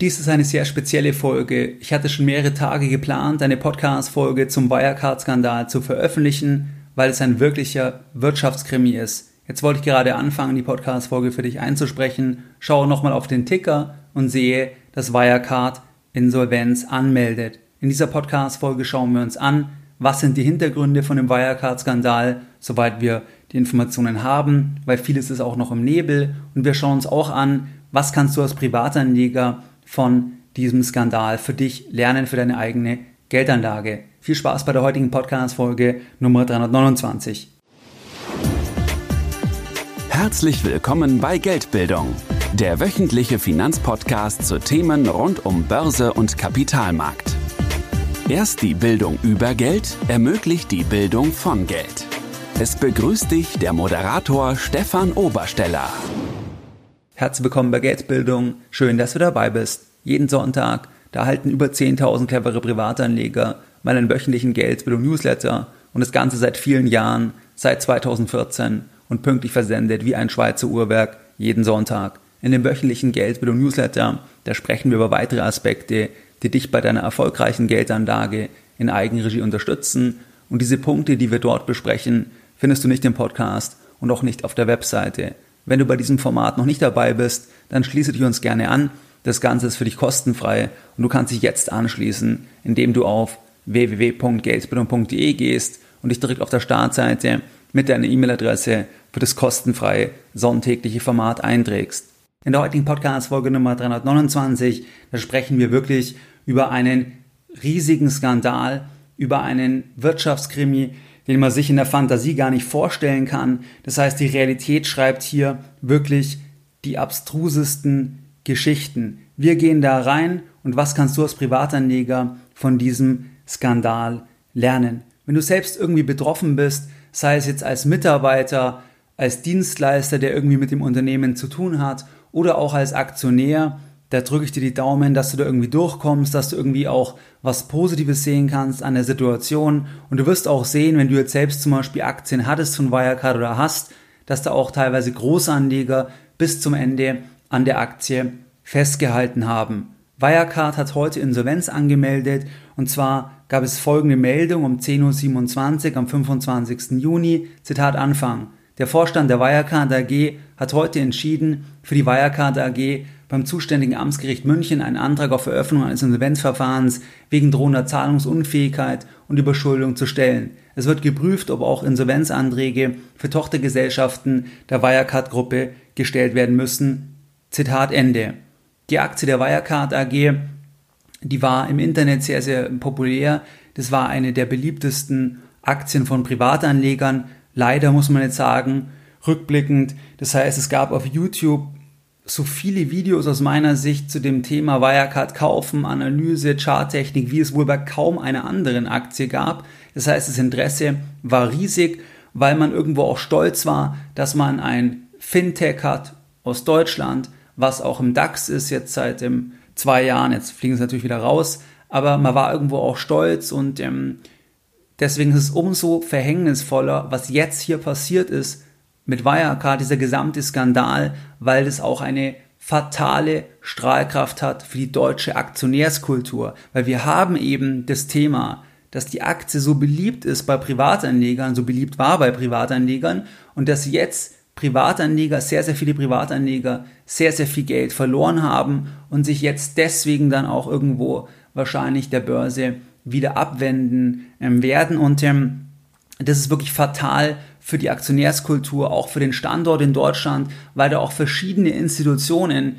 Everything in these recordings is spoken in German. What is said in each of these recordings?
Dies ist eine sehr spezielle Folge. Ich hatte schon mehrere Tage geplant, eine Podcast-Folge zum Wirecard-Skandal zu veröffentlichen, weil es ein wirklicher Wirtschaftskrimi ist. Jetzt wollte ich gerade anfangen, die Podcast-Folge für dich einzusprechen, schaue nochmal auf den Ticker und sehe, dass Wirecard Insolvenz anmeldet. In dieser Podcast-Folge schauen wir uns an, was sind die Hintergründe von dem Wirecard-Skandal, soweit wir die Informationen haben, weil vieles ist auch noch im Nebel. Und wir schauen uns auch an, was kannst du als Privatanleger von diesem Skandal für dich lernen, für deine eigene Geldanlage. Viel Spaß bei der heutigen Podcast-Folge Nummer 329. Herzlich willkommen bei Geldbildung, der wöchentliche Finanzpodcast zu Themen rund um Börse und Kapitalmarkt. Erst die Bildung über Geld ermöglicht die Bildung von Geld. Es begrüßt dich der Moderator Stefan Obersteller. Herzlich willkommen bei Geldbildung. Schön, dass du dabei bist. Jeden Sonntag, da erhalten über 10.000 clevere Privatanleger meinen wöchentlichen Geldbildung-Newsletter und das Ganze seit vielen Jahren, seit 2014 und pünktlich versendet wie ein Schweizer Uhrwerk jeden Sonntag. In dem wöchentlichen Geldbildung-Newsletter, da sprechen wir über weitere Aspekte, die dich bei deiner erfolgreichen Geldanlage in Eigenregie unterstützen. Und diese Punkte, die wir dort besprechen, findest du nicht im Podcast und auch nicht auf der Webseite. Wenn du bei diesem Format noch nicht dabei bist, dann schließe dich uns gerne an. Das Ganze ist für dich kostenfrei und du kannst dich jetzt anschließen, indem du auf www.geldbildung.de gehst und dich direkt auf der Startseite mit deiner E-Mail-Adresse für das kostenfreie sonntägliche Format einträgst. In der heutigen Podcast-Folge Nummer 329, da sprechen wir wirklich über einen riesigen Skandal, über einen Wirtschaftskrimi, den man sich in der Fantasie gar nicht vorstellen kann. Das heißt, die Realität schreibt hier wirklich die abstrusesten Geschichten. Wir gehen da rein und was kannst du als Privatanleger von diesem Skandal lernen? Wenn du selbst irgendwie betroffen bist, sei es jetzt als Mitarbeiter, als Dienstleister, der irgendwie mit dem Unternehmen zu tun hat oder auch als Aktionär, da drücke ich dir die Daumen, dass du da irgendwie durchkommst, dass du irgendwie auch was Positives sehen kannst an der Situation. Und du wirst auch sehen, wenn du jetzt selbst zum Beispiel Aktien hattest von Wirecard oder hast, dass da auch teilweise Großanleger bis zum Ende an der Aktie festgehalten haben. Wirecard hat heute Insolvenz angemeldet und zwar gab es folgende Meldung um 10.27 Uhr am 25. Juni, Zitat Anfang. Der Vorstand der Wirecard AG hat heute entschieden, für die Wirecard AG beim zuständigen Amtsgericht München einen Antrag auf Eröffnung eines Insolvenzverfahrens wegen drohender Zahlungsunfähigkeit und Überschuldung zu stellen. Es wird geprüft, ob auch Insolvenzanträge für Tochtergesellschaften der Wirecard-Gruppe gestellt werden müssen. Zitat Ende. Die Aktie der Wirecard AG, die war im Internet sehr, sehr populär. Das war eine der beliebtesten Aktien von Privatanlegern. Leider muss man jetzt sagen, rückblickend. Das heißt, es gab auf YouTube so viele Videos aus meiner Sicht zu dem Thema Wirecard kaufen, Analyse, Charttechnik, wie es wohl bei kaum einer anderen Aktie gab. Das heißt, das Interesse war riesig, weil man irgendwo auch stolz war, dass man ein Fintech hat aus Deutschland, was auch im DAX ist, jetzt seit ähm, zwei Jahren. Jetzt fliegen sie natürlich wieder raus, aber man war irgendwo auch stolz und ähm, deswegen ist es umso verhängnisvoller, was jetzt hier passiert ist, mit Wirecard, dieser gesamte Skandal, weil das auch eine fatale Strahlkraft hat für die deutsche Aktionärskultur, weil wir haben eben das Thema, dass die Aktie so beliebt ist bei Privatanlegern, so beliebt war bei Privatanlegern und dass jetzt Privatanleger, sehr, sehr viele Privatanleger sehr, sehr viel Geld verloren haben und sich jetzt deswegen dann auch irgendwo wahrscheinlich der Börse wieder abwenden ähm, werden. Und ähm, das ist wirklich fatal für die Aktionärskultur, auch für den Standort in Deutschland, weil da auch verschiedene Institutionen,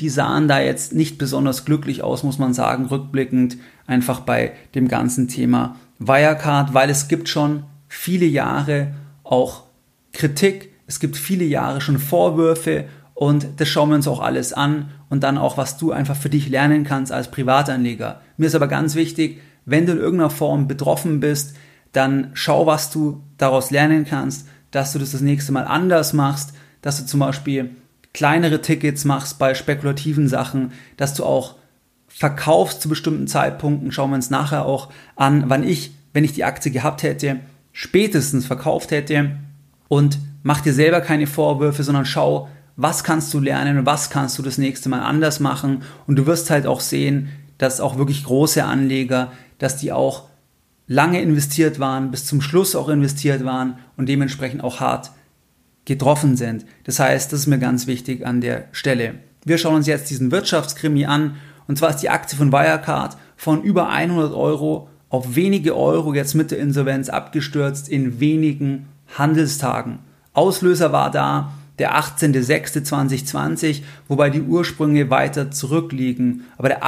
die sahen da jetzt nicht besonders glücklich aus, muss man sagen, rückblickend einfach bei dem ganzen Thema Wirecard, weil es gibt schon viele Jahre auch Kritik, es gibt viele Jahre schon Vorwürfe und das schauen wir uns auch alles an und dann auch, was du einfach für dich lernen kannst als Privatanleger. Mir ist aber ganz wichtig, wenn du in irgendeiner Form betroffen bist, dann schau, was du daraus lernen kannst, dass du das das nächste Mal anders machst, dass du zum Beispiel kleinere Tickets machst bei spekulativen Sachen, dass du auch verkaufst zu bestimmten Zeitpunkten. Schauen wir uns nachher auch an, wann ich, wenn ich die Aktie gehabt hätte, spätestens verkauft hätte und mach dir selber keine Vorwürfe, sondern schau, was kannst du lernen und was kannst du das nächste Mal anders machen. Und du wirst halt auch sehen, dass auch wirklich große Anleger, dass die auch lange investiert waren, bis zum Schluss auch investiert waren und dementsprechend auch hart getroffen sind. Das heißt, das ist mir ganz wichtig an der Stelle. Wir schauen uns jetzt diesen Wirtschaftskrimi an und zwar ist die Aktie von Wirecard von über 100 Euro auf wenige Euro jetzt mit der Insolvenz abgestürzt in wenigen Handelstagen. Auslöser war da der 18.06.2020, wobei die Ursprünge weiter zurückliegen. Aber der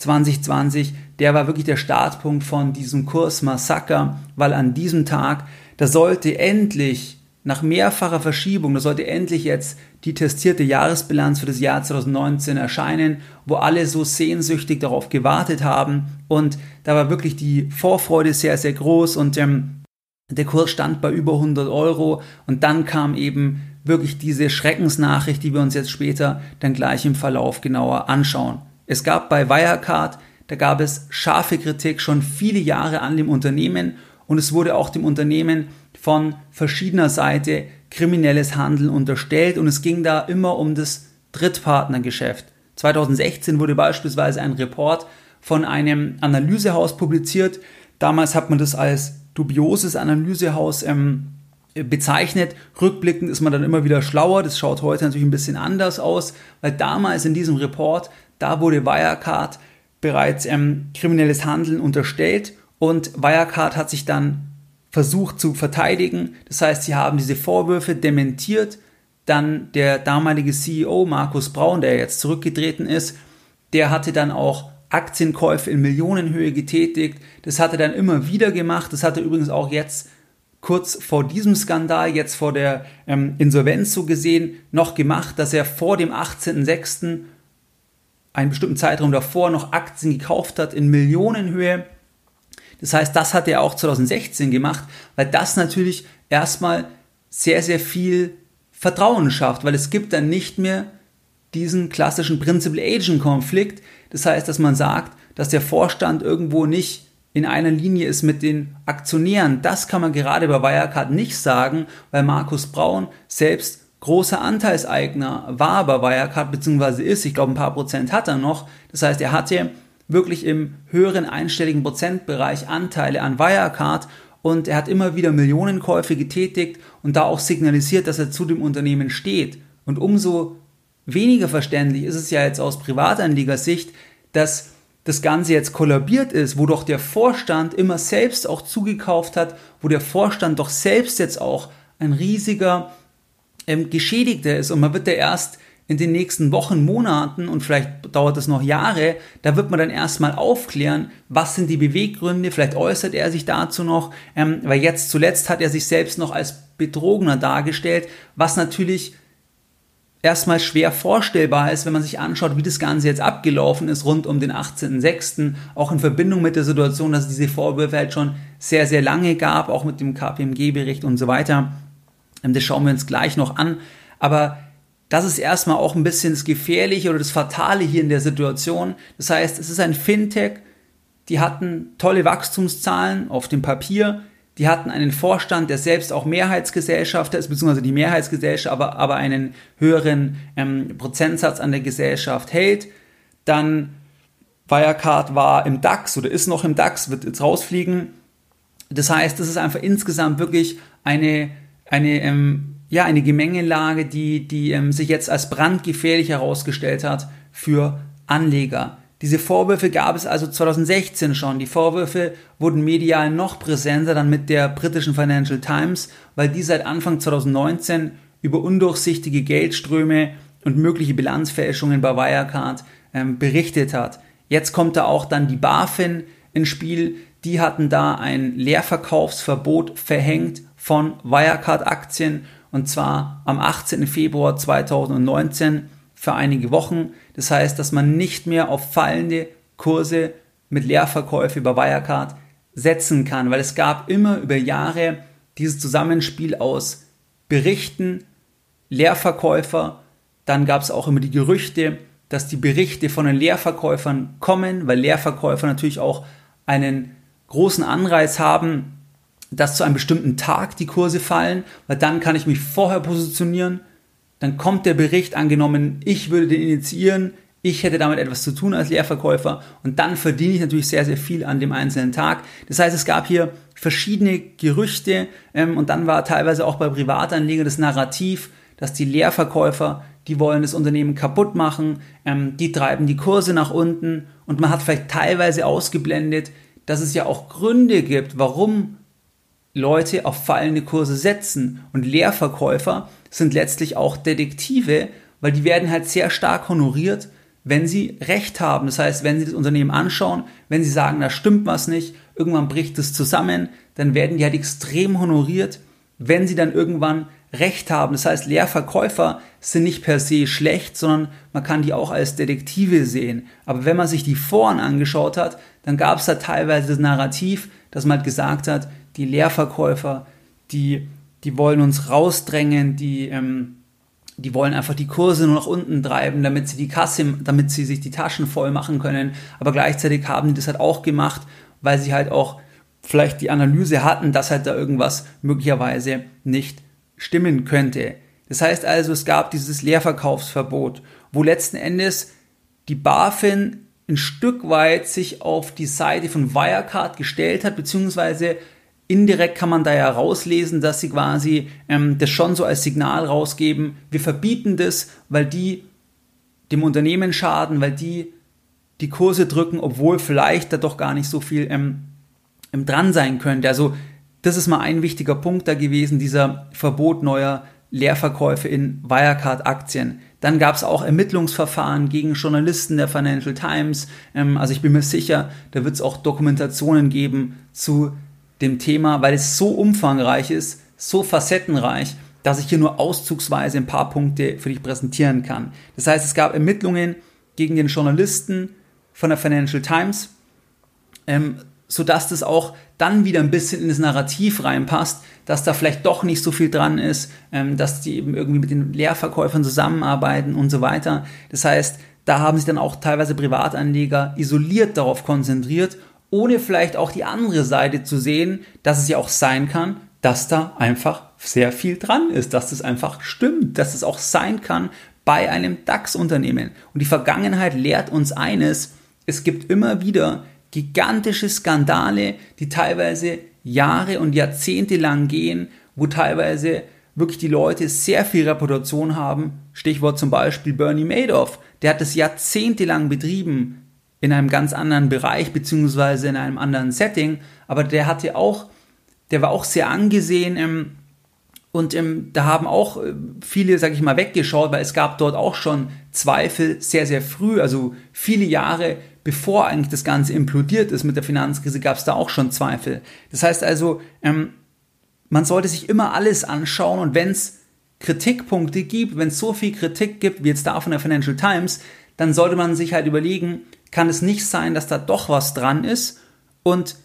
18.06.2020, der war wirklich der Startpunkt von diesem Kursmassaker, weil an diesem Tag, da sollte endlich nach mehrfacher Verschiebung, da sollte endlich jetzt die testierte Jahresbilanz für das Jahr 2019 erscheinen, wo alle so sehnsüchtig darauf gewartet haben. Und da war wirklich die Vorfreude sehr, sehr groß und ähm, der Kurs stand bei über 100 Euro. Und dann kam eben wirklich diese Schreckensnachricht, die wir uns jetzt später dann gleich im Verlauf genauer anschauen. Es gab bei Wirecard, da gab es scharfe Kritik schon viele Jahre an dem Unternehmen und es wurde auch dem Unternehmen von verschiedener Seite kriminelles Handeln unterstellt und es ging da immer um das Drittpartnergeschäft. 2016 wurde beispielsweise ein Report von einem Analysehaus publiziert. Damals hat man das als dubioses Analysehaus ähm, bezeichnet. Rückblickend ist man dann immer wieder schlauer. Das schaut heute natürlich ein bisschen anders aus, weil damals in diesem Report, da wurde Wirecard bereits ähm, kriminelles Handeln unterstellt und Wirecard hat sich dann versucht zu verteidigen. Das heißt, sie haben diese Vorwürfe dementiert. Dann der damalige CEO Markus Braun, der jetzt zurückgetreten ist, der hatte dann auch Aktienkäufe in Millionenhöhe getätigt. Das hat er dann immer wieder gemacht. Das hat er übrigens auch jetzt kurz vor diesem Skandal, jetzt vor der ähm, Insolvenz so gesehen, noch gemacht, dass er vor dem 18.06. einen bestimmten Zeitraum davor noch Aktien gekauft hat in Millionenhöhe. Das heißt, das hat er auch 2016 gemacht, weil das natürlich erstmal sehr, sehr viel Vertrauen schafft, weil es gibt dann nicht mehr diesen klassischen Principal-Agent-Konflikt. Das heißt, dass man sagt, dass der Vorstand irgendwo nicht in einer Linie ist mit den Aktionären. Das kann man gerade bei Wirecard nicht sagen, weil Markus Braun selbst großer Anteilseigner war bei Wirecard, beziehungsweise ist. Ich glaube, ein paar Prozent hat er noch. Das heißt, er hatte wirklich im höheren einstelligen Prozentbereich Anteile an Wirecard und er hat immer wieder Millionenkäufe getätigt und da auch signalisiert, dass er zu dem Unternehmen steht. Und umso weniger verständlich ist es ja jetzt aus Privatanlegersicht, dass das Ganze jetzt kollabiert ist, wo doch der Vorstand immer selbst auch zugekauft hat, wo der Vorstand doch selbst jetzt auch ein riesiger ähm, Geschädigter ist und man wird ja erst in den nächsten Wochen, Monaten und vielleicht dauert es noch Jahre, da wird man dann erstmal aufklären, was sind die Beweggründe, vielleicht äußert er sich dazu noch, ähm, weil jetzt zuletzt hat er sich selbst noch als Betrogener dargestellt, was natürlich erstmal schwer vorstellbar ist, wenn man sich anschaut, wie das Ganze jetzt abgelaufen ist rund um den 18.06., auch in Verbindung mit der Situation, dass es diese Vorwürfe halt schon sehr, sehr lange gab, auch mit dem KPMG-Bericht und so weiter. Ähm, das schauen wir uns gleich noch an. Aber das ist erstmal auch ein bisschen das Gefährliche oder das Fatale hier in der Situation. Das heißt, es ist ein Fintech, die hatten tolle Wachstumszahlen auf dem Papier, die hatten einen Vorstand, der selbst auch Mehrheitsgesellschafter ist, beziehungsweise die Mehrheitsgesellschaft, aber, aber einen höheren ähm, Prozentsatz an der Gesellschaft hält. Dann Wirecard war im DAX oder ist noch im DAX, wird jetzt rausfliegen. Das heißt, das ist einfach insgesamt wirklich eine, eine ähm, ja, eine Gemengelage, die, die ähm, sich jetzt als brandgefährlich herausgestellt hat für Anleger. Diese Vorwürfe gab es also 2016 schon. Die Vorwürfe wurden medial noch präsenter dann mit der britischen Financial Times, weil die seit Anfang 2019 über undurchsichtige Geldströme und mögliche Bilanzfälschungen bei Wirecard ähm, berichtet hat. Jetzt kommt da auch dann die BaFin ins Spiel. Die hatten da ein Leerverkaufsverbot verhängt von Wirecard-Aktien und zwar am 18. Februar 2019 für einige Wochen. Das heißt, dass man nicht mehr auf fallende Kurse mit Leerverkäufe über Wirecard setzen kann, weil es gab immer über Jahre dieses Zusammenspiel aus Berichten, Leerverkäufer, dann gab es auch immer die Gerüchte, dass die Berichte von den Leerverkäufern kommen, weil Leerverkäufer natürlich auch einen großen Anreiz haben, dass zu einem bestimmten Tag die Kurse fallen, weil dann kann ich mich vorher positionieren, dann kommt der Bericht angenommen, ich würde den initiieren, ich hätte damit etwas zu tun als Leerverkäufer und dann verdiene ich natürlich sehr, sehr viel an dem einzelnen Tag. Das heißt, es gab hier verschiedene Gerüchte ähm, und dann war teilweise auch bei Privatanlegern das Narrativ, dass die Leerverkäufer, die wollen das Unternehmen kaputt machen, ähm, die treiben die Kurse nach unten und man hat vielleicht teilweise ausgeblendet, dass es ja auch Gründe gibt, warum Leute auf fallende Kurse setzen und Leerverkäufer sind letztlich auch Detektive, weil die werden halt sehr stark honoriert wenn sie Recht haben. Das heißt, wenn sie das Unternehmen anschauen, wenn sie sagen, da stimmt was nicht, irgendwann bricht es zusammen, dann werden die halt extrem honoriert, wenn sie dann irgendwann Recht haben. Das heißt, Leerverkäufer sind nicht per se schlecht, sondern man kann die auch als Detektive sehen. Aber wenn man sich die Foren angeschaut hat, dann gab es da teilweise das Narrativ, dass man halt gesagt hat, die Leerverkäufer, die, die wollen uns rausdrängen, die, ähm, die wollen einfach die Kurse nur nach unten treiben, damit sie die Kasse, damit sie sich die Taschen voll machen können. Aber gleichzeitig haben die das halt auch gemacht, weil sie halt auch vielleicht die Analyse hatten, dass halt da irgendwas möglicherweise nicht stimmen könnte. Das heißt also, es gab dieses Leerverkaufsverbot, wo letzten Endes die BaFin ein Stück weit sich auf die Seite von Wirecard gestellt hat, beziehungsweise indirekt kann man da ja rauslesen, dass sie quasi ähm, das schon so als Signal rausgeben, wir verbieten das, weil die dem Unternehmen schaden, weil die die Kurse drücken, obwohl vielleicht da doch gar nicht so viel ähm, dran sein könnte. Also das ist mal ein wichtiger Punkt da gewesen, dieser Verbot neuer Leerverkäufe in Wirecard-Aktien. Dann gab es auch Ermittlungsverfahren gegen Journalisten der Financial Times. Ähm, also ich bin mir sicher, da wird es auch Dokumentationen geben zu dem Thema, weil es so umfangreich ist, so facettenreich, dass ich hier nur auszugsweise ein paar Punkte für dich präsentieren kann. Das heißt, es gab Ermittlungen gegen den Journalisten von der Financial Times, ähm, sodass das auch dann wieder ein bisschen in das Narrativ reinpasst, dass da vielleicht doch nicht so viel dran ist, ähm, dass die eben irgendwie mit den Leerverkäufern zusammenarbeiten und so weiter. Das heißt, da haben sich dann auch teilweise Privatanleger isoliert darauf konzentriert ohne vielleicht auch die andere Seite zu sehen, dass es ja auch sein kann, dass da einfach sehr viel dran ist, dass das einfach stimmt, dass es auch sein kann bei einem DAX-Unternehmen. Und die Vergangenheit lehrt uns eines, es gibt immer wieder gigantische Skandale, die teilweise Jahre und Jahrzehnte lang gehen, wo teilweise wirklich die Leute sehr viel Reputation haben. Stichwort zum Beispiel Bernie Madoff, der hat das jahrzehntelang betrieben, in einem ganz anderen Bereich beziehungsweise in einem anderen Setting, aber der hatte auch, der war auch sehr angesehen ähm, und ähm, da haben auch äh, viele, sag ich mal, weggeschaut, weil es gab dort auch schon Zweifel sehr, sehr früh, also viele Jahre bevor eigentlich das Ganze implodiert ist mit der Finanzkrise, gab es da auch schon Zweifel. Das heißt also, ähm, man sollte sich immer alles anschauen und wenn es Kritikpunkte gibt, wenn es so viel Kritik gibt, wie jetzt da von der Financial Times, dann sollte man sich halt überlegen, kann es nicht sein, dass da doch was dran ist und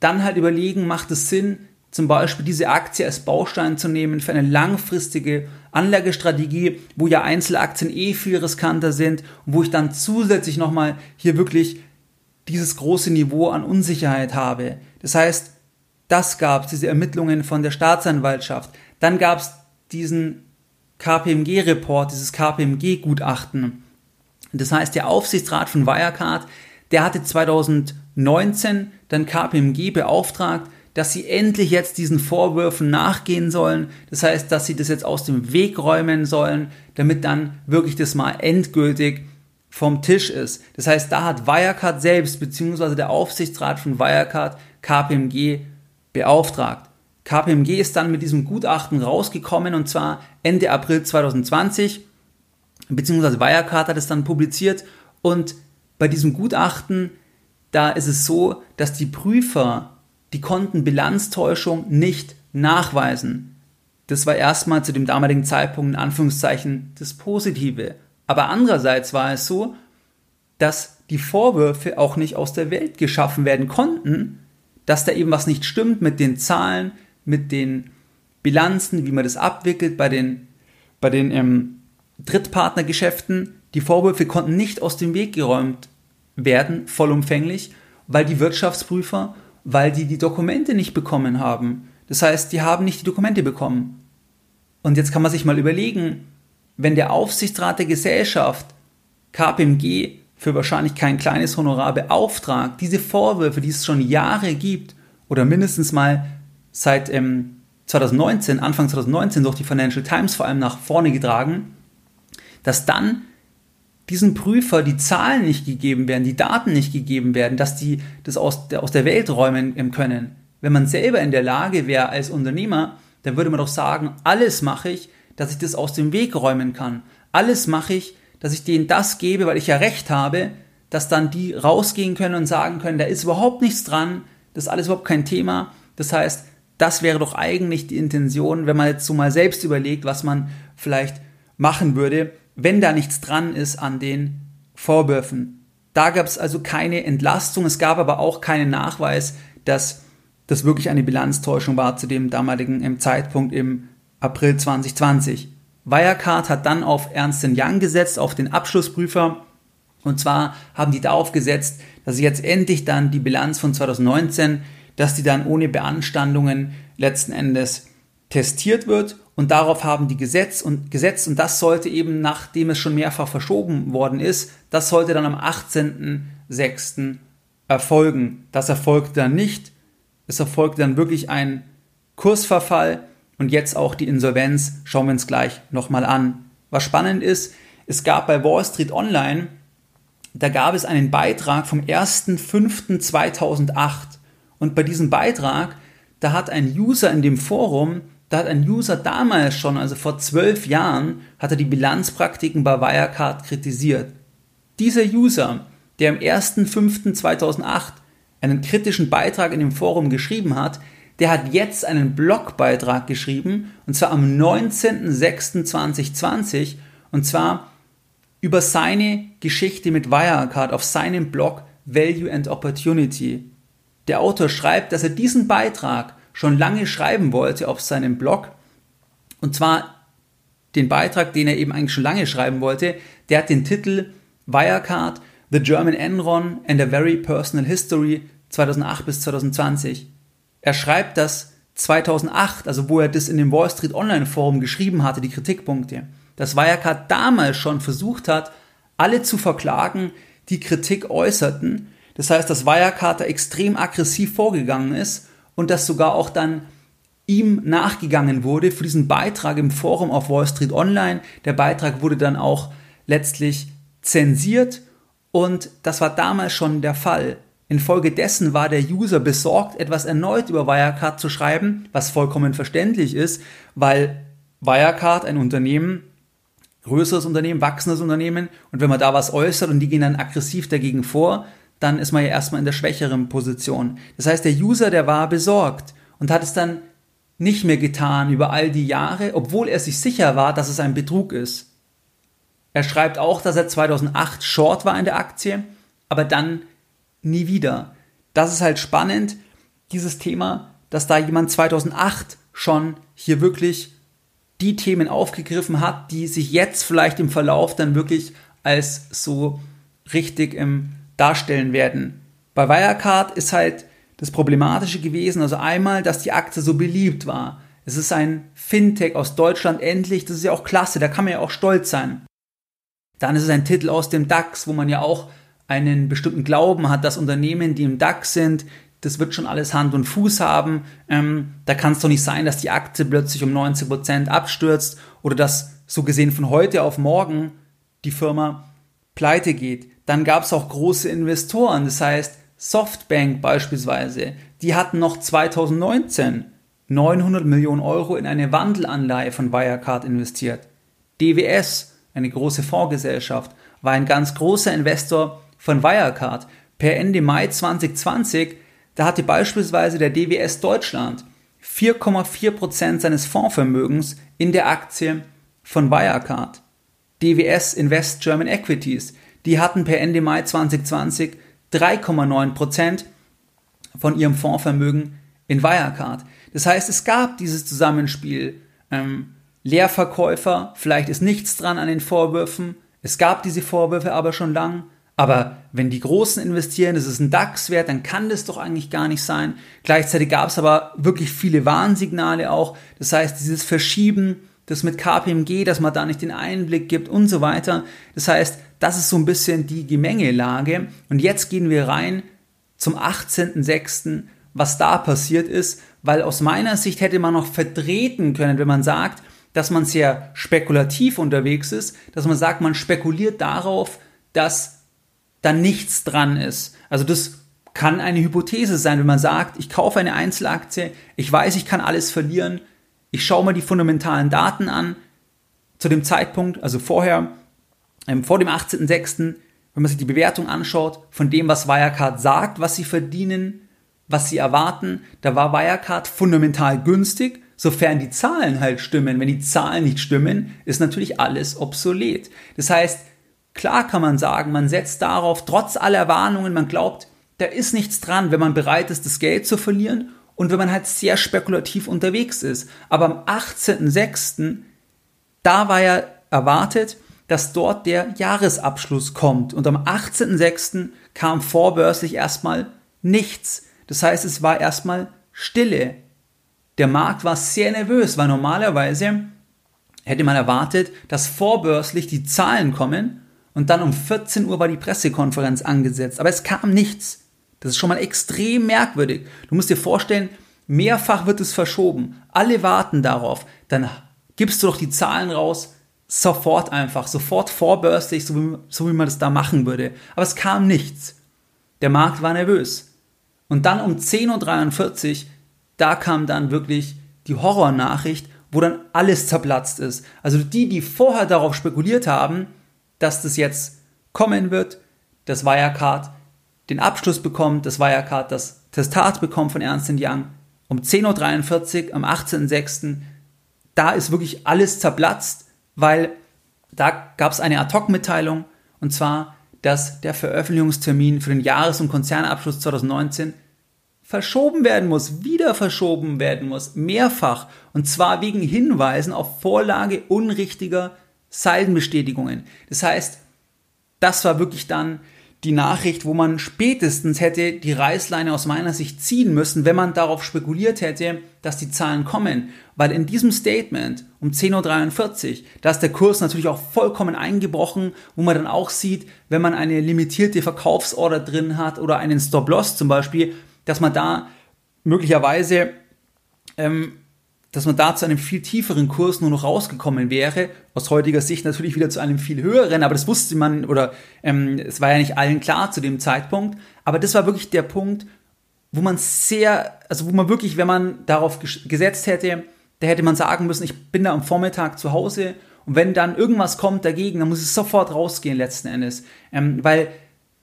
dann halt überlegen, macht es Sinn, zum Beispiel diese Aktie als Baustein zu nehmen für eine langfristige Anlagestrategie, wo ja Einzelaktien eh viel riskanter sind und wo ich dann zusätzlich nochmal hier wirklich dieses große Niveau an Unsicherheit habe. Das heißt, das gab es, diese Ermittlungen von der Staatsanwaltschaft. Dann gab es diesen KPMG-Report, dieses KPMG-Gutachten. Das heißt, der Aufsichtsrat von Wirecard, der hatte 2019 dann KPMG beauftragt, dass sie endlich jetzt diesen Vorwürfen nachgehen sollen. Das heißt, dass sie das jetzt aus dem Weg räumen sollen, damit dann wirklich das mal endgültig vom Tisch ist. Das heißt, da hat Wirecard selbst, beziehungsweise der Aufsichtsrat von Wirecard, KPMG beauftragt. KPMG ist dann mit diesem Gutachten rausgekommen und zwar Ende April 2020 beziehungsweise Wirecard hat es dann publiziert und bei diesem Gutachten, da ist es so, dass die Prüfer, die konnten Bilanztäuschung nicht nachweisen. Das war erstmal zu dem damaligen Zeitpunkt in Anführungszeichen das Positive. Aber andererseits war es so, dass die Vorwürfe auch nicht aus der Welt geschaffen werden konnten, dass da eben was nicht stimmt mit den Zahlen, mit den Bilanzen, wie man das abwickelt bei den, bei den ähm, Drittpartnergeschäften, die Vorwürfe konnten nicht aus dem Weg geräumt werden, vollumfänglich, weil die Wirtschaftsprüfer, weil die die Dokumente nicht bekommen haben. Das heißt, die haben nicht die Dokumente bekommen. Und jetzt kann man sich mal überlegen, wenn der Aufsichtsrat der Gesellschaft KPMG für wahrscheinlich kein kleines Honorar beauftragt, diese Vorwürfe, die es schon Jahre gibt, oder mindestens mal seit ähm, 2019, Anfang 2019 durch die Financial Times vor allem nach vorne getragen, dass dann diesen Prüfer die Zahlen nicht gegeben werden, die Daten nicht gegeben werden, dass die das aus der, aus der Welt räumen können. Wenn man selber in der Lage wäre als Unternehmer, dann würde man doch sagen, alles mache ich, dass ich das aus dem Weg räumen kann. Alles mache ich, dass ich denen das gebe, weil ich ja recht habe, dass dann die rausgehen können und sagen können, da ist überhaupt nichts dran, das ist alles überhaupt kein Thema. Das heißt, das wäre doch eigentlich die Intention, wenn man jetzt so mal selbst überlegt, was man vielleicht machen würde, wenn da nichts dran ist an den Vorwürfen. Da gab es also keine Entlastung, es gab aber auch keinen Nachweis, dass das wirklich eine Bilanztäuschung war zu dem damaligen Zeitpunkt im April 2020. Wirecard hat dann auf Ernst Young gesetzt, auf den Abschlussprüfer. Und zwar haben die darauf gesetzt, dass jetzt endlich dann die Bilanz von 2019, dass die dann ohne Beanstandungen letzten Endes testiert wird und darauf haben die Gesetz und gesetzt und das sollte eben, nachdem es schon mehrfach verschoben worden ist, das sollte dann am 18.06. erfolgen. Das erfolgte dann nicht. Es erfolgte dann wirklich ein Kursverfall und jetzt auch die Insolvenz. Schauen wir uns gleich nochmal an. Was spannend ist, es gab bei Wall Street Online, da gab es einen Beitrag vom 1.05.2008 und bei diesem Beitrag, da hat ein User in dem Forum da hat ein User damals schon, also vor zwölf Jahren, hat er die Bilanzpraktiken bei Wirecard kritisiert. Dieser User, der am 1.5.2008 einen kritischen Beitrag in dem Forum geschrieben hat, der hat jetzt einen Blogbeitrag geschrieben, und zwar am 19.06.2020, und zwar über seine Geschichte mit Wirecard auf seinem Blog Value and Opportunity. Der Autor schreibt, dass er diesen Beitrag schon lange schreiben wollte auf seinem Blog. Und zwar den Beitrag, den er eben eigentlich schon lange schreiben wollte. Der hat den Titel Wirecard, The German Enron and a Very Personal History 2008 bis 2020. Er schreibt das 2008, also wo er das in dem Wall Street Online Forum geschrieben hatte, die Kritikpunkte, dass Wirecard damals schon versucht hat, alle zu verklagen, die Kritik äußerten. Das heißt, dass Wirecard da extrem aggressiv vorgegangen ist und dass sogar auch dann ihm nachgegangen wurde für diesen Beitrag im Forum auf Wall Street Online. Der Beitrag wurde dann auch letztlich zensiert und das war damals schon der Fall. Infolgedessen war der User besorgt, etwas erneut über Wirecard zu schreiben, was vollkommen verständlich ist, weil Wirecard ein Unternehmen, größeres Unternehmen, wachsendes Unternehmen und wenn man da was äußert und die gehen dann aggressiv dagegen vor, dann ist man ja erstmal in der schwächeren Position. Das heißt, der User, der war besorgt und hat es dann nicht mehr getan über all die Jahre, obwohl er sich sicher war, dass es ein Betrug ist. Er schreibt auch, dass er 2008 short war in der Aktie, aber dann nie wieder. Das ist halt spannend, dieses Thema, dass da jemand 2008 schon hier wirklich die Themen aufgegriffen hat, die sich jetzt vielleicht im Verlauf dann wirklich als so richtig im darstellen werden. Bei Wirecard ist halt das Problematische gewesen, also einmal, dass die Aktie so beliebt war. Es ist ein Fintech aus Deutschland endlich, das ist ja auch klasse, da kann man ja auch stolz sein. Dann ist es ein Titel aus dem DAX, wo man ja auch einen bestimmten Glauben hat, dass Unternehmen, die im DAX sind, das wird schon alles Hand und Fuß haben. Ähm, da kann es doch nicht sein, dass die Aktie plötzlich um 90% abstürzt oder dass so gesehen von heute auf morgen die Firma pleite geht. Dann gab es auch große Investoren, das heißt Softbank beispielsweise, die hatten noch 2019 900 Millionen Euro in eine Wandelanleihe von Wirecard investiert. DWS, eine große Fondsgesellschaft, war ein ganz großer Investor von Wirecard. Per Ende Mai 2020, da hatte beispielsweise der DWS Deutschland 4,4% seines Fondsvermögens in der Aktie von Wirecard. DWS Invest German Equities, die hatten per Ende Mai 2020 3,9% von ihrem Fondsvermögen in Wirecard. Das heißt, es gab dieses Zusammenspiel. Ähm, Leerverkäufer, vielleicht ist nichts dran an den Vorwürfen. Es gab diese Vorwürfe aber schon lang. Aber wenn die Großen investieren, das ist ein DAX-Wert, dann kann das doch eigentlich gar nicht sein. Gleichzeitig gab es aber wirklich viele Warnsignale auch. Das heißt, dieses Verschieben das mit KPMG, dass man da nicht den Einblick gibt und so weiter. Das heißt, das ist so ein bisschen die Gemengelage. Und jetzt gehen wir rein zum 18.06., was da passiert ist, weil aus meiner Sicht hätte man noch vertreten können, wenn man sagt, dass man sehr spekulativ unterwegs ist, dass man sagt, man spekuliert darauf, dass da nichts dran ist. Also das kann eine Hypothese sein, wenn man sagt, ich kaufe eine Einzelaktie, ich weiß, ich kann alles verlieren, ich schaue mal die fundamentalen Daten an, zu dem Zeitpunkt, also vorher, ähm, vor dem 18.06., wenn man sich die Bewertung anschaut, von dem, was Wirecard sagt, was sie verdienen, was sie erwarten, da war Wirecard fundamental günstig, sofern die Zahlen halt stimmen. Wenn die Zahlen nicht stimmen, ist natürlich alles obsolet. Das heißt, klar kann man sagen, man setzt darauf, trotz aller Warnungen, man glaubt, da ist nichts dran, wenn man bereit ist, das Geld zu verlieren und wenn man halt sehr spekulativ unterwegs ist. Aber am 18.06., da war ja erwartet, dass dort der Jahresabschluss kommt. Und am 18.06. kam vorbörslich erstmal nichts. Das heißt, es war erstmal Stille. Der Markt war sehr nervös, weil normalerweise hätte man erwartet, dass vorbörslich die Zahlen kommen und dann um 14 Uhr war die Pressekonferenz angesetzt. Aber es kam nichts. Das ist schon mal extrem merkwürdig. Du musst dir vorstellen, mehrfach wird es verschoben. Alle warten darauf. Dann gibst du doch die Zahlen raus, sofort einfach, sofort vorbörslich, so wie, so wie man das da machen würde. Aber es kam nichts. Der Markt war nervös. Und dann um 10.43 Uhr, da kam dann wirklich die Horrornachricht, wo dann alles zerplatzt ist. Also die, die vorher darauf spekuliert haben, dass das jetzt kommen wird, das Wirecard den Abschluss bekommt, das Wirecard das Testat bekommt von Ernst Young um 10.43 Uhr am 18.06. Da ist wirklich alles zerplatzt, weil da gab es eine Ad-Hoc-Mitteilung und zwar, dass der Veröffentlichungstermin für den Jahres- und Konzernabschluss 2019 verschoben werden muss, wieder verschoben werden muss, mehrfach, und zwar wegen Hinweisen auf Vorlage unrichtiger Saldenbestätigungen. Das heißt, das war wirklich dann die Nachricht, wo man spätestens hätte die Reißleine aus meiner Sicht ziehen müssen, wenn man darauf spekuliert hätte, dass die Zahlen kommen. Weil in diesem Statement um 10.43 Uhr, da ist der Kurs natürlich auch vollkommen eingebrochen, wo man dann auch sieht, wenn man eine limitierte Verkaufsorder drin hat oder einen Stop-Loss zum Beispiel, dass man da möglicherweise ähm, dass man da zu einem viel tieferen Kurs nur noch rausgekommen wäre. Aus heutiger Sicht natürlich wieder zu einem viel höheren, aber das wusste man oder ähm, es war ja nicht allen klar zu dem Zeitpunkt. Aber das war wirklich der Punkt, wo man sehr, also wo man wirklich, wenn man darauf gesetzt hätte, da hätte man sagen müssen, ich bin da am Vormittag zu Hause und wenn dann irgendwas kommt dagegen, dann muss es sofort rausgehen letzten Endes. Ähm, weil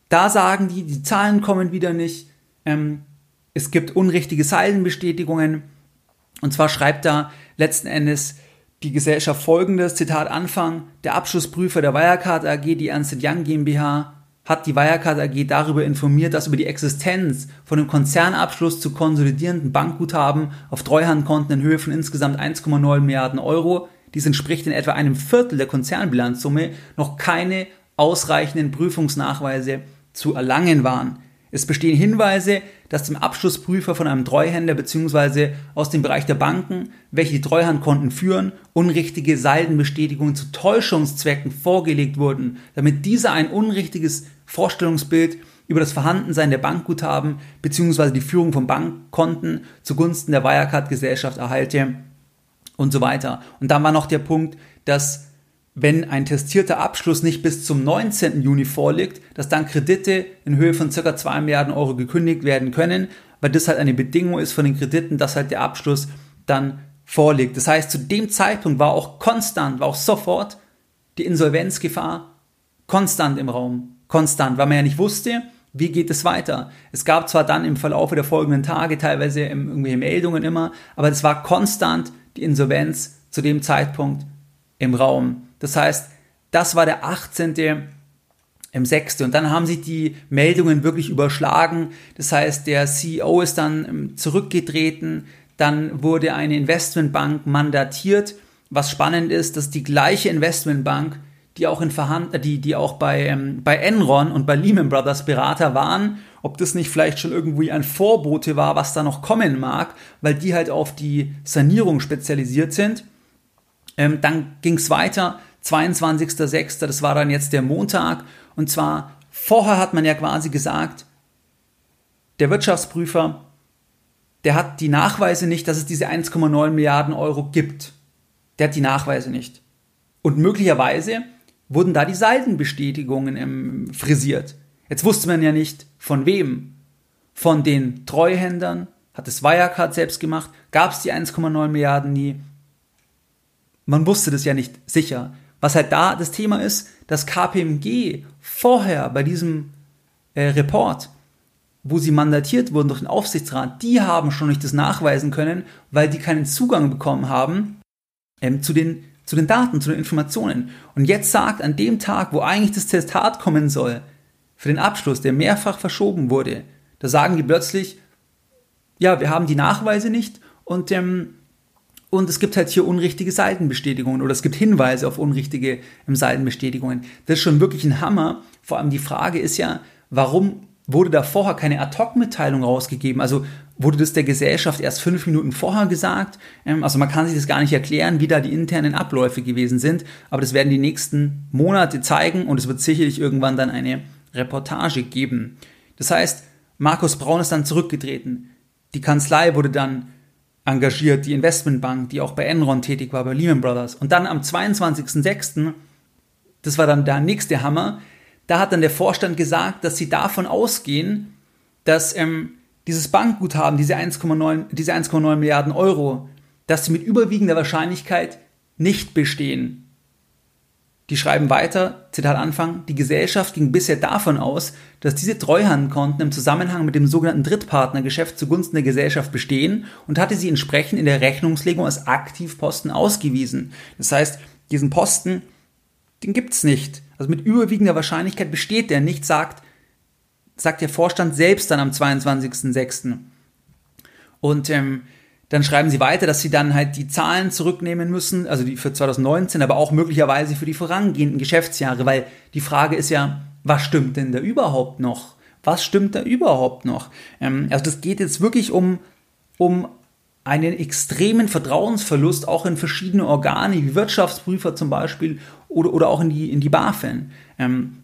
da sagen die, die Zahlen kommen wieder nicht, ähm, es gibt unrichtige Saldenbestätigungen, und zwar schreibt da letzten Endes die Gesellschaft folgendes, Zitat Anfang, der Abschlussprüfer der Wirecard AG, die Ernst Young GmbH, hat die Wirecard AG darüber informiert, dass über die Existenz von einem Konzernabschluss zu konsolidierenden Bankguthaben auf Treuhandkonten in Höhe von insgesamt 1,9 Milliarden Euro, dies entspricht in etwa einem Viertel der Konzernbilanzsumme, noch keine ausreichenden Prüfungsnachweise zu erlangen waren. Es bestehen Hinweise, dass dem Abschlussprüfer von einem Treuhänder bzw. aus dem Bereich der Banken, welche die Treuhandkonten führen, unrichtige Saldenbestätigungen zu Täuschungszwecken vorgelegt wurden, damit dieser ein unrichtiges Vorstellungsbild über das Vorhandensein der Bankguthaben bzw. die Führung von Bankkonten zugunsten der Wirecard-Gesellschaft erhalte und so weiter. Und dann war noch der Punkt, dass wenn ein testierter Abschluss nicht bis zum 19. Juni vorliegt, dass dann Kredite in Höhe von ca. 2 Milliarden Euro gekündigt werden können, weil das halt eine Bedingung ist von den Krediten, dass halt der Abschluss dann vorliegt. Das heißt, zu dem Zeitpunkt war auch konstant, war auch sofort die Insolvenzgefahr konstant im Raum. Konstant, weil man ja nicht wusste, wie geht es weiter. Es gab zwar dann im Verlauf der folgenden Tage teilweise irgendwelche Meldungen immer, aber es war konstant die Insolvenz zu dem Zeitpunkt im Raum. Das heißt, das war der 18. im 6. Und dann haben sich die Meldungen wirklich überschlagen. Das heißt, der CEO ist dann ähm, zurückgetreten. Dann wurde eine Investmentbank mandatiert. Was spannend ist, dass die gleiche Investmentbank, die auch in Verhand die, die auch bei, ähm, bei Enron und bei Lehman Brothers Berater waren, ob das nicht vielleicht schon irgendwie ein Vorbote war, was da noch kommen mag, weil die halt auf die Sanierung spezialisiert sind Ähm, dann ging es weiter, 22.06., das war dann jetzt der Montag. Und zwar, vorher hat man ja quasi gesagt, der Wirtschaftsprüfer, der hat die Nachweise nicht, dass es diese 1,9 Milliarden Euro gibt. Der hat die Nachweise nicht. Und möglicherweise wurden da die Seitenbestätigungen ähm, frisiert. Jetzt wusste man ja nicht, von wem. Von den Treuhändern, hat es Wirecard selbst gemacht, gab es die 1,9 Milliarden nie. Man wusste das ja nicht sicher. Was halt da das Thema ist, dass KPMG vorher bei diesem äh, Report, wo sie mandatiert wurden durch den Aufsichtsrat, die haben schon nicht das nachweisen können, weil die keinen Zugang bekommen haben ähm, zu, den, zu den Daten, zu den Informationen. Und jetzt sagt an dem Tag, wo eigentlich das Testat kommen soll, für den Abschluss, der mehrfach verschoben wurde, da sagen die plötzlich, ja, wir haben die Nachweise nicht und, ähm, und es gibt halt hier unrichtige Seitenbestätigungen oder es gibt Hinweise auf unrichtige ähm, Seitenbestätigungen. Das ist schon wirklich ein Hammer. Vor allem die Frage ist ja, warum wurde da vorher keine Ad-Hoc-Mitteilung rausgegeben? Also wurde das der Gesellschaft erst fünf Minuten vorher gesagt? Ähm, also man kann sich das gar nicht erklären, wie da die internen Abläufe gewesen sind, aber das werden die nächsten Monate zeigen und es wird sicherlich irgendwann dann eine Reportage geben. Das heißt, Markus Braun ist dann zurückgetreten. Die Kanzlei wurde dann engagiert, die Investmentbank, die auch bei Enron tätig war, bei Lehman Brothers. Und dann am 22.06., das war dann der nächste Hammer, da hat dann der Vorstand gesagt, dass sie davon ausgehen, dass ähm, dieses Bankguthaben, diese 1,9 diese 1,9 Milliarden Euro, dass sie mit überwiegender Wahrscheinlichkeit nicht bestehen. Die schreiben weiter, Zitat Anfang, die Gesellschaft ging bisher davon aus, dass diese Treuhandkonten im Zusammenhang mit dem sogenannten Drittpartnergeschäft zugunsten der Gesellschaft bestehen und hatte sie entsprechend in der Rechnungslegung als Aktivposten ausgewiesen. Das heißt, diesen Posten, den gibt's nicht. Also mit überwiegender Wahrscheinlichkeit besteht der nicht, sagt, sagt der Vorstand selbst dann am 22.06. Und ähm, dann schreiben sie weiter, dass sie dann halt die Zahlen zurücknehmen müssen, also die für 2019, aber auch möglicherweise für die vorangehenden Geschäftsjahre, weil die Frage ist ja, was stimmt denn da überhaupt noch? Was stimmt da überhaupt noch? Ähm, also das geht jetzt wirklich um, um einen extremen Vertrauensverlust auch in verschiedene Organe, wie Wirtschaftsprüfer zum Beispiel oder, oder auch in die, in die BaFin. Ähm,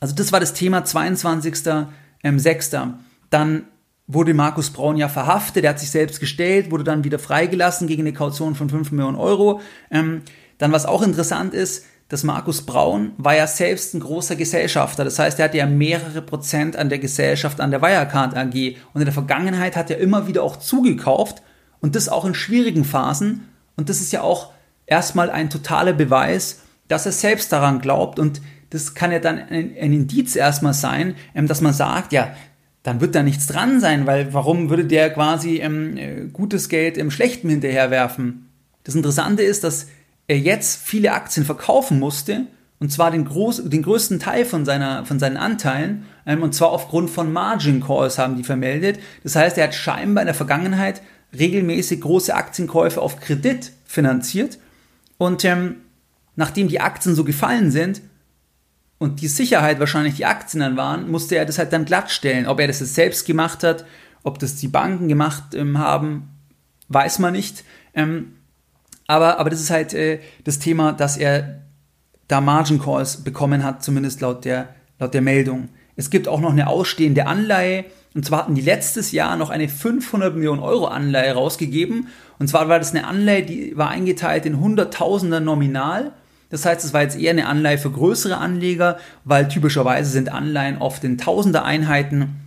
also das war das Thema 22.06. Ähm, dann wurde Markus Braun ja verhaftet, er hat sich selbst gestellt, wurde dann wieder freigelassen gegen eine Kaution von 5 Millionen Euro. Ähm, dann, was auch interessant ist, dass Markus Braun war ja selbst ein großer Gesellschafter. Das heißt, er hatte ja mehrere Prozent an der Gesellschaft, an der Wirecard AG. Und in der Vergangenheit hat er immer wieder auch zugekauft und das auch in schwierigen Phasen. Und das ist ja auch erstmal ein totaler Beweis, dass er selbst daran glaubt. Und das kann ja dann ein, ein Indiz erstmal sein, ähm, dass man sagt, ja, dann wird da nichts dran sein, weil warum würde der quasi ähm, äh, gutes Geld im Schlechten hinterherwerfen? Das Interessante ist, dass er jetzt viele Aktien verkaufen musste, und zwar den, groß, den größten Teil von, seiner, von seinen Anteilen, ähm, und zwar aufgrund von Margin Calls haben die vermeldet. Das heißt, er hat scheinbar in der Vergangenheit regelmäßig große Aktienkäufe auf Kredit finanziert und ähm, nachdem die Aktien so gefallen sind, und die Sicherheit wahrscheinlich die Aktien dann waren, musste er das halt dann glattstellen. Ob er das jetzt selbst gemacht hat, ob das die Banken gemacht ähm, haben, weiß man nicht. Ähm, aber, aber das ist halt äh, das Thema, dass er da Margin Calls bekommen hat, zumindest laut der, laut der Meldung. Es gibt auch noch eine ausstehende Anleihe. Und zwar hatten die letztes Jahr noch eine 500 Millionen Euro Anleihe rausgegeben. Und zwar war das eine Anleihe, die war eingeteilt in Hunderttausender nominal das heißt, es war jetzt eher eine Anleihe für größere Anleger, weil typischerweise sind Anleihen oft in tausender Einheiten.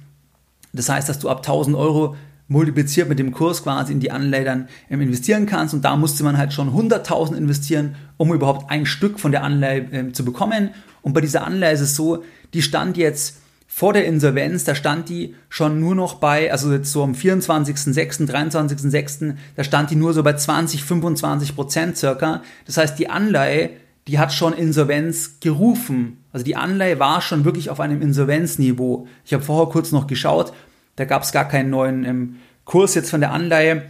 Das heißt, dass du ab 1000 Euro multipliziert mit dem Kurs quasi in die Anleihe dann ähm, investieren kannst. Und da musste man halt schon 100.000 investieren, um überhaupt ein Stück von der Anleihe äh, zu bekommen. Und bei dieser Anleihe ist es so, die stand jetzt vor der Insolvenz, da stand die schon nur noch bei, also jetzt so am 24.06., 23.06., da stand die nur so bei 20, 25 Prozent circa. Das heißt, die Anleihe die hat schon Insolvenz gerufen. Also die Anleihe war schon wirklich auf einem Insolvenzniveau. Ich habe vorher kurz noch geschaut, da gab es gar keinen neuen ähm, Kurs jetzt von der Anleihe.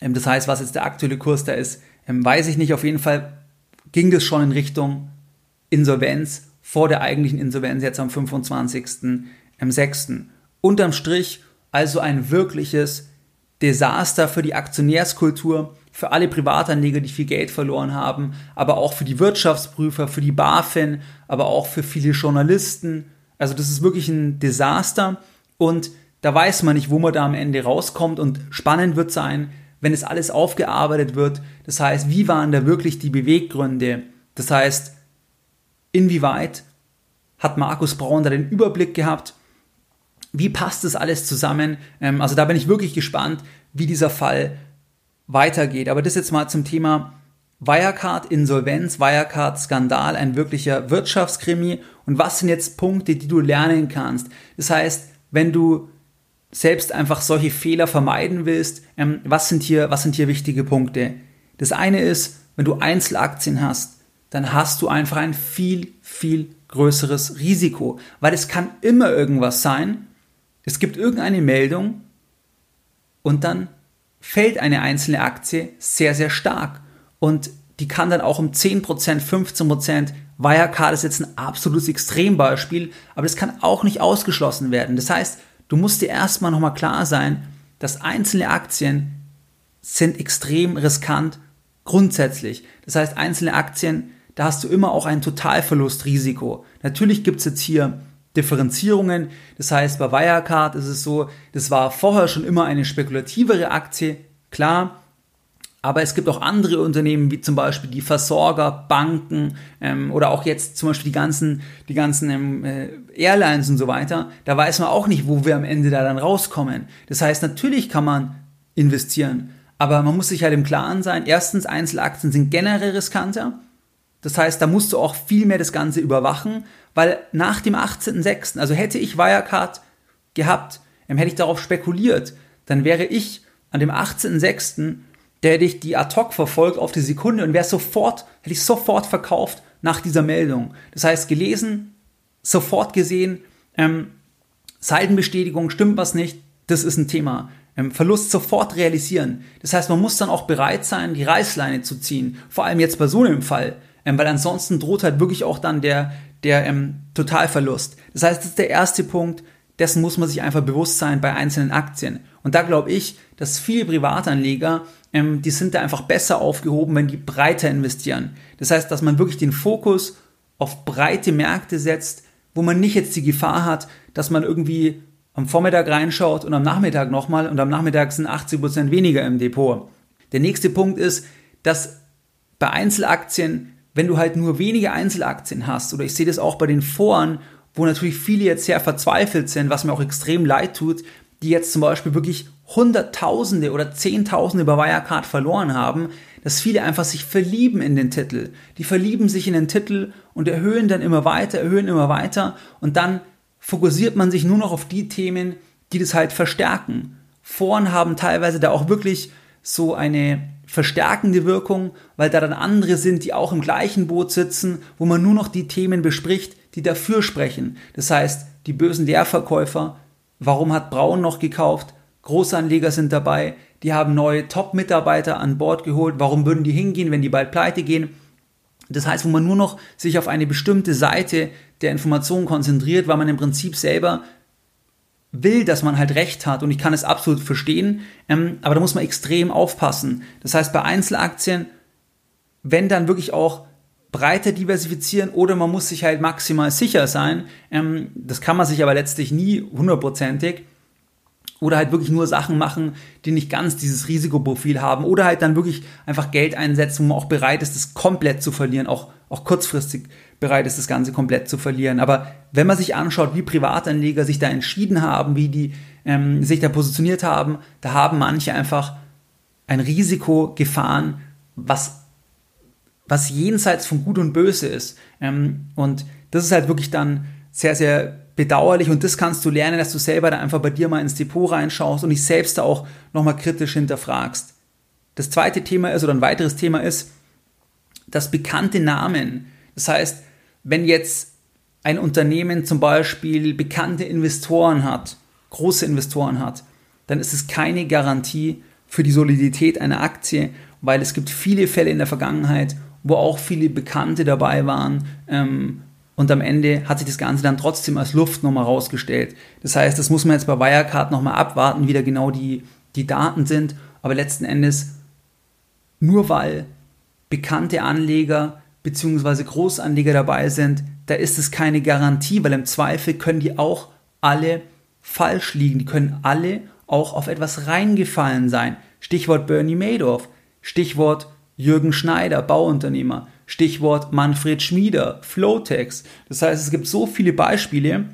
Ähm, das heißt, was jetzt der aktuelle Kurs da ist, ähm, weiß ich nicht. Auf jeden Fall ging das schon in Richtung Insolvenz vor der eigentlichen Insolvenz jetzt am 25.06. Unterm Strich also ein wirkliches Desaster für die Aktionärskultur, für alle Privatanleger, die viel Geld verloren haben, aber auch für die Wirtschaftsprüfer, für die BaFin, aber auch für viele Journalisten. Also das ist wirklich ein Desaster und da weiß man nicht, wo man da am Ende rauskommt und spannend wird sein, wenn es alles aufgearbeitet wird. Das heißt, wie waren da wirklich die Beweggründe? Das heißt, inwieweit hat Markus Braun da den Überblick gehabt? Wie passt das alles zusammen? Ähm, also da bin ich wirklich gespannt, wie dieser Fall weitergeht. Aber das jetzt mal zum Thema Wirecard-Insolvenz, Wirecard-Skandal, ein wirklicher Wirtschaftskrimi. Und was sind jetzt Punkte, die du lernen kannst? Das heißt, wenn du selbst einfach solche Fehler vermeiden willst, ähm, was, sind hier, was sind hier wichtige Punkte? Das eine ist, wenn du Einzelaktien hast, dann hast du einfach ein viel, viel größeres Risiko, weil es kann immer irgendwas sein. Es gibt irgendeine Meldung und dann fällt eine einzelne Aktie sehr, sehr stark. Und die kann dann auch um 10%, 15%, Wirecard ist jetzt ein absolutes Extrembeispiel, aber das kann auch nicht ausgeschlossen werden. Das heißt, du musst dir erstmal nochmal klar sein, dass einzelne Aktien sind extrem riskant grundsätzlich. Das heißt, einzelne Aktien, da hast du immer auch ein Totalverlustrisiko. Natürlich gibt es jetzt hier Differenzierungen. Das heißt, bei Wirecard ist es so, das war vorher schon immer eine spekulativere Aktie, klar. Aber es gibt auch andere Unternehmen, wie zum Beispiel die Versorger, Banken ähm, oder auch jetzt zum Beispiel die ganzen, die ganzen ähm, äh, Airlines und so weiter. Da weiß man auch nicht, wo wir am Ende da dann rauskommen. Das heißt, natürlich kann man investieren, aber man muss sich halt im Klaren sein. Erstens, Einzelaktien sind generell riskanter. Das heißt, da musst du auch viel mehr das Ganze überwachen, weil nach dem 18.06., also hätte ich Wirecard gehabt, ähm, hätte ich darauf spekuliert, dann wäre ich an dem 18.06., der hätte ich die ad hoc verfolgt auf die Sekunde und wäre sofort, hätte ich sofort verkauft nach dieser Meldung. Das heißt, gelesen, sofort gesehen, ähm, Seitenbestätigung, stimmt was nicht, das ist ein Thema. Ähm, Verlust sofort realisieren. Das heißt, man muss dann auch bereit sein, die Reißleine zu ziehen. Vor allem jetzt bei so einem Fall ähm, weil ansonsten droht halt wirklich auch dann der, der ähm, Totalverlust. Das heißt, das ist der erste Punkt, dessen muss man sich einfach bewusst sein bei einzelnen Aktien. Und da glaube ich, dass viele Privatanleger, ähm, die sind da einfach besser aufgehoben, wenn die breiter investieren. Das heißt, dass man wirklich den Fokus auf breite Märkte setzt, wo man nicht jetzt die Gefahr hat, dass man irgendwie am Vormittag reinschaut und am Nachmittag nochmal und am Nachmittag sind 80% weniger im Depot. Der nächste Punkt ist, dass bei Einzelaktien wenn du halt nur wenige Einzelaktien hast, oder ich sehe das auch bei den Foren, wo natürlich viele jetzt sehr verzweifelt sind, was mir auch extrem leid tut, die jetzt zum Beispiel wirklich Hunderttausende oder Zehntausende über Wirecard verloren haben, dass viele einfach sich verlieben in den Titel. Die verlieben sich in den Titel und erhöhen dann immer weiter, erhöhen immer weiter und dann fokussiert man sich nur noch auf die Themen, die das halt verstärken. Foren haben teilweise da auch wirklich so eine verstärkende Wirkung, weil da dann andere sind, die auch im gleichen Boot sitzen, wo man nur noch die Themen bespricht, die dafür sprechen. Das heißt, die bösen Leerverkäufer, warum hat Braun noch gekauft? Großanleger sind dabei, die haben neue Top-Mitarbeiter an Bord geholt, warum würden die hingehen, wenn die bald pleite gehen? Das heißt, wo man nur noch sich auf eine bestimmte Seite der Informationen konzentriert, weil man im Prinzip selber will, dass man halt recht hat und ich kann es absolut verstehen, ähm, aber da muss man extrem aufpassen. Das heißt, bei Einzelaktien, wenn dann wirklich auch breiter diversifizieren oder man muss sich halt maximal sicher sein, ähm, das kann man sich aber letztlich nie hundertprozentig oder halt wirklich nur Sachen machen, die nicht ganz dieses Risikoprofil haben oder halt dann wirklich einfach Geld einsetzen, wo man auch bereit ist, das komplett zu verlieren, auch, auch kurzfristig bereit ist, das Ganze komplett zu verlieren. Aber wenn man sich anschaut, wie Privatanleger sich da entschieden haben, wie die ähm, sich da positioniert haben, da haben manche einfach ein Risiko gefahren, was, was jenseits von Gut und Böse ist. Ähm, und das ist halt wirklich dann sehr, sehr bedauerlich und das kannst du lernen, dass du selber da einfach bei dir mal ins Depot reinschaust und dich selbst da auch nochmal kritisch hinterfragst. Das zweite Thema ist oder ein weiteres Thema ist, dass bekannte Namen, das heißt, wenn jetzt ein Unternehmen zum Beispiel bekannte Investoren hat, große Investoren hat, dann ist es keine Garantie für die Solidität einer Aktie, weil es gibt viele Fälle in der Vergangenheit, wo auch viele Bekannte dabei waren ähm, und am Ende hat sich das Ganze dann trotzdem als Luft nochmal rausgestellt. Das heißt, das muss man jetzt bei Wirecard nochmal abwarten, wie da genau die, die Daten sind, aber letzten Endes nur weil bekannte Anleger bzw. Großanleger dabei sind, da ist es keine Garantie, weil im Zweifel können die auch alle falsch liegen. Die können alle auch auf etwas reingefallen sein. Stichwort Bernie Madoff, Stichwort Jürgen Schneider, Bauunternehmer, Stichwort Manfred Schmieder, Flowtex. Das heißt, es gibt so viele Beispiele,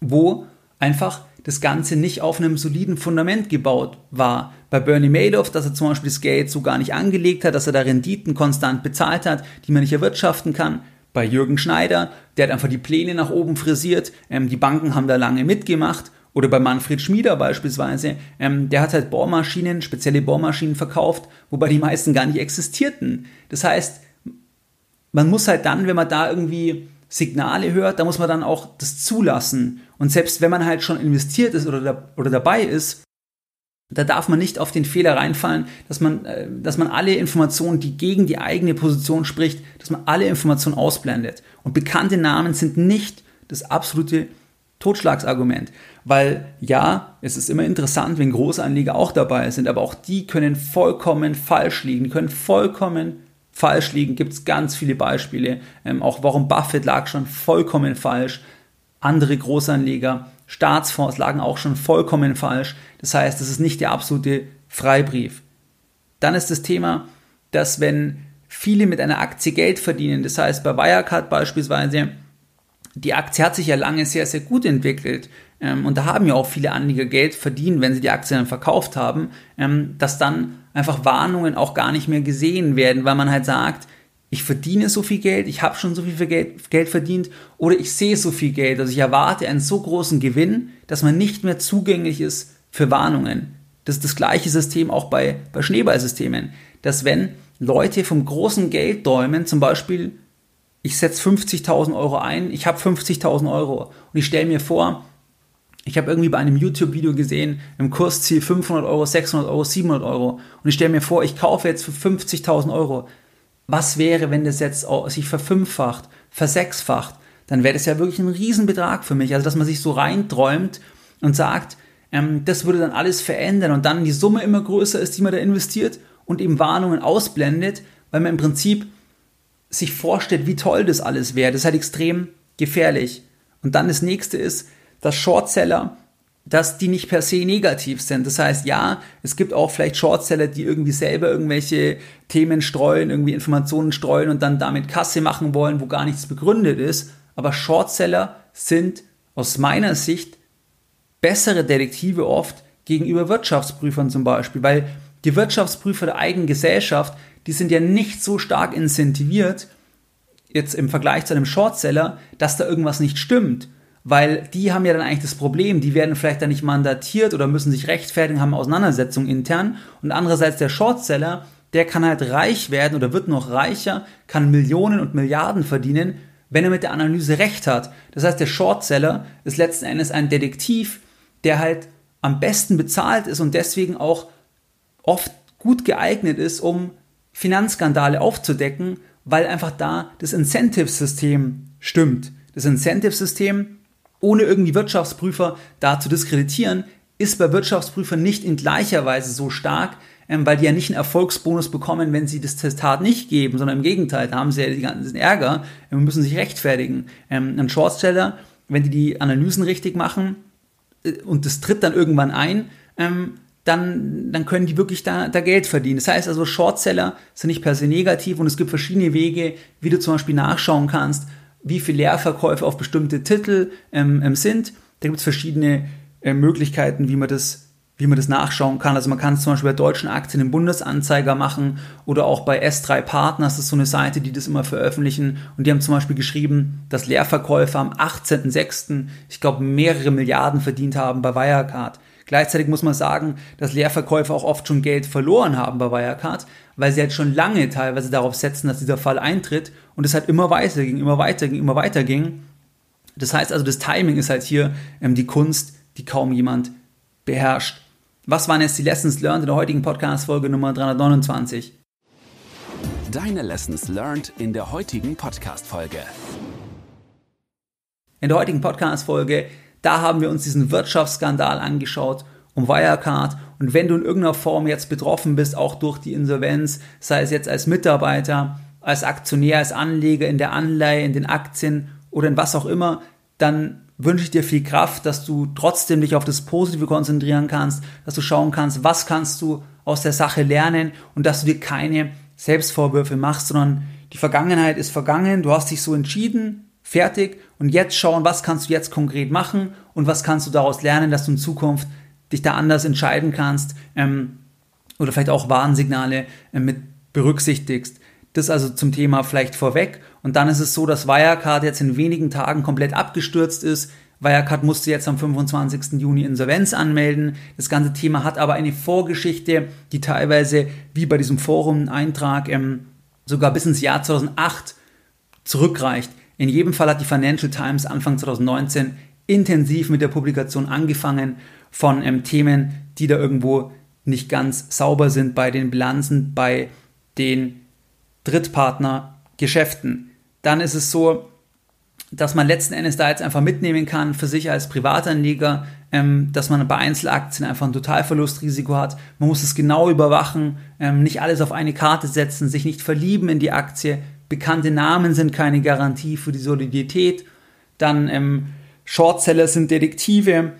wo einfach das Ganze nicht auf einem soliden Fundament gebaut war. Bei Bernie Madoff, dass er zum Beispiel das Geld so gar nicht angelegt hat, dass er da Renditen konstant bezahlt hat, die man nicht erwirtschaften kann. Bei Jürgen Schneider, der hat einfach die Pläne nach oben frisiert, ähm, die Banken haben da lange mitgemacht. Oder bei Manfred Schmieder beispielsweise, ähm, der hat halt Bohrmaschinen, spezielle Bohrmaschinen verkauft, wobei die meisten gar nicht existierten. Das heißt, man muss halt dann, wenn man da irgendwie Signale hört, da muss man dann auch das zulassen. Und selbst wenn man halt schon investiert ist oder, da, oder dabei ist, da darf man nicht auf den Fehler reinfallen, dass man, äh, dass man alle Informationen, die gegen die eigene Position spricht, dass man alle Informationen ausblendet. Und bekannte Namen sind nicht das absolute Totschlagsargument. Weil ja, es ist immer interessant, wenn Großanleger auch dabei sind, aber auch die können vollkommen falsch liegen, die können vollkommen falsch liegen, gibt es ganz viele Beispiele. Ähm, auch warum Buffett lag schon vollkommen falsch. Andere Großanleger, Staatsfonds lagen auch schon vollkommen falsch. Das heißt, das ist nicht der absolute Freibrief. Dann ist das Thema, dass wenn viele mit einer Aktie Geld verdienen, das heißt bei Wirecard beispielsweise, die Aktie hat sich ja lange sehr, sehr gut entwickelt. Ähm, und da haben ja auch viele Anleger Geld verdient, wenn sie die Aktie dann verkauft haben, ähm, dass dann einfach Warnungen auch gar nicht mehr gesehen werden, weil man halt sagt, ich verdiene so viel Geld, ich habe schon so viel Geld, verdient oder ich sehe so viel Geld, also ich erwarte einen so großen Gewinn, dass man nicht mehr zugänglich ist für Warnungen. Das ist das gleiche System auch bei, bei Schneeballsystemen, dass wenn Leute vom großen Geld träumen, zum Beispiel, ich setze 50.000 Euro ein, ich habe 50.000 Euro und ich stelle mir vor, ich habe irgendwie bei einem YouTube-Video gesehen, im Kursziel 500 Euro, 600 Euro, 700 Euro. Und ich stelle mir vor, ich kaufe jetzt für 50.000 Euro. Was wäre, wenn das jetzt sich verfünffacht, versechsfacht? Dann wäre das ja wirklich ein Riesenbetrag für mich. Also, dass man sich so reinträumt und sagt, ähm, das würde dann alles verändern und dann die Summe immer größer ist, die man da investiert und eben Warnungen ausblendet, weil man im Prinzip sich vorstellt, wie toll das alles wäre. Das ist halt extrem gefährlich. Und dann das nächste ist, dass Shortseller, dass die nicht per se negativ sind. Das heißt, ja, es gibt auch vielleicht Shortseller, die irgendwie selber irgendwelche Themen streuen, irgendwie Informationen streuen und dann damit Kasse machen wollen, wo gar nichts begründet ist. Aber Shortseller sind aus meiner Sicht bessere Detektive oft gegenüber Wirtschaftsprüfern zum Beispiel, weil die Wirtschaftsprüfer der eigenen Gesellschaft, die sind ja nicht so stark incentiviert, jetzt im Vergleich zu einem Shortseller, dass da irgendwas nicht stimmt weil die haben ja dann eigentlich das Problem, die werden vielleicht dann nicht mandatiert oder müssen sich rechtfertigen, haben Auseinandersetzungen intern und andererseits der Shortseller, der kann halt reich werden oder wird noch reicher, kann Millionen und Milliarden verdienen, wenn er mit der Analyse recht hat. Das heißt, der Shortseller ist letzten Endes ein Detektiv, der halt am besten bezahlt ist und deswegen auch oft gut geeignet ist, um Finanzskandale aufzudecken, weil einfach da das Incentive-System stimmt. Das Incentive-System ohne irgendwie Wirtschaftsprüfer da zu diskreditieren, ist bei Wirtschaftsprüfern nicht in gleicher Weise so stark, ähm, weil die ja nicht einen Erfolgsbonus bekommen, wenn sie das Testat nicht geben, sondern im Gegenteil, da haben sie ja den ganzen Ärger und müssen sich rechtfertigen. Ähm, ein Shortseller, wenn die die Analysen richtig machen äh, und das tritt dann irgendwann ein, ähm, dann, dann können die wirklich da, da Geld verdienen. Das heißt also, Shortseller sind nicht per se negativ und es gibt verschiedene Wege, wie du zum Beispiel nachschauen kannst, wie viel Leerverkäufe auf bestimmte Titel ähm, ähm, sind. Da gibt es verschiedene äh, Möglichkeiten, wie man das wie man das nachschauen kann. Also man kann es zum Beispiel bei deutschen Aktien im Bundesanzeiger machen oder auch bei S3 Partners, das ist so eine Seite, die das immer veröffentlichen. Und die haben zum Beispiel geschrieben, dass Leerverkäufe am 18.06. ich glaube mehrere Milliarden verdient haben bei Wirecard. Gleichzeitig muss man sagen, dass Leerverkäufer auch oft schon Geld verloren haben bei Wirecard, weil sie halt schon lange teilweise darauf setzen, dass dieser Fall eintritt und es halt immer weiter ging, immer weiter ging, immer weiter ging. Das heißt also, das Timing ist halt hier ähm, die Kunst, die kaum jemand beherrscht. Was waren jetzt die Lessons learned in der heutigen Podcast-Folge Nummer 329? Deine Lessons learned in der heutigen Podcast-Folge. In der heutigen Podcast-Folge da haben wir uns diesen Wirtschaftsskandal angeschaut um Wirecard. Und wenn du in irgendeiner Form jetzt betroffen bist, auch durch die Insolvenz, sei es jetzt als Mitarbeiter, als Aktionär, als Anleger in der Anleihe, in den Aktien oder in was auch immer, dann wünsche ich dir viel Kraft, dass du trotzdem dich auf das Positive konzentrieren kannst, dass du schauen kannst, was kannst du aus der Sache lernen und dass du dir keine Selbstvorwürfe machst, sondern die Vergangenheit ist vergangen, du hast dich so entschieden, fertig und jetzt schauen, was kannst du jetzt konkret machen und was kannst du daraus lernen, dass du in Zukunft dich da anders entscheiden kannst ähm, oder vielleicht auch Warnsignale äh, mit berücksichtigst. Das also zum Thema vielleicht vorweg. Und dann ist es so, dass Wirecard jetzt in wenigen Tagen komplett abgestürzt ist. Wirecard musste jetzt am 25. Juni Insolvenz anmelden. Das ganze Thema hat aber eine Vorgeschichte, die teilweise, wie bei diesem Forum-Eintrag, ähm, sogar bis ins Jahr 2008 zurückreicht. In jedem Fall hat die Financial Times Anfang 2019 intensiv mit der Publikation angefangen von ähm, Themen, die da irgendwo nicht ganz sauber sind bei den Bilanzen, bei den Drittpartnergeschäften. Dann ist es so, dass man letzten Endes da jetzt einfach mitnehmen kann für sich als Privatanleger, ähm, dass man bei Einzelaktien einfach ein Totalverlustrisiko hat. Man muss es genau überwachen, ähm, nicht alles auf eine Karte setzen, sich nicht verlieben in die Aktie. Bekannte Namen sind keine Garantie für die Solidität. Dann ähm, Shortseller sind Detektive.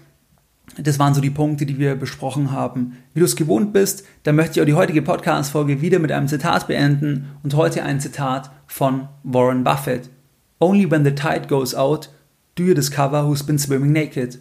Das waren so die Punkte, die wir besprochen haben. Wie du es gewohnt bist, dann möchte ich auch die heutige Podcast-Folge wieder mit einem Zitat beenden und heute ein Zitat von Warren Buffett. Only when the tide goes out do you discover who's been swimming naked.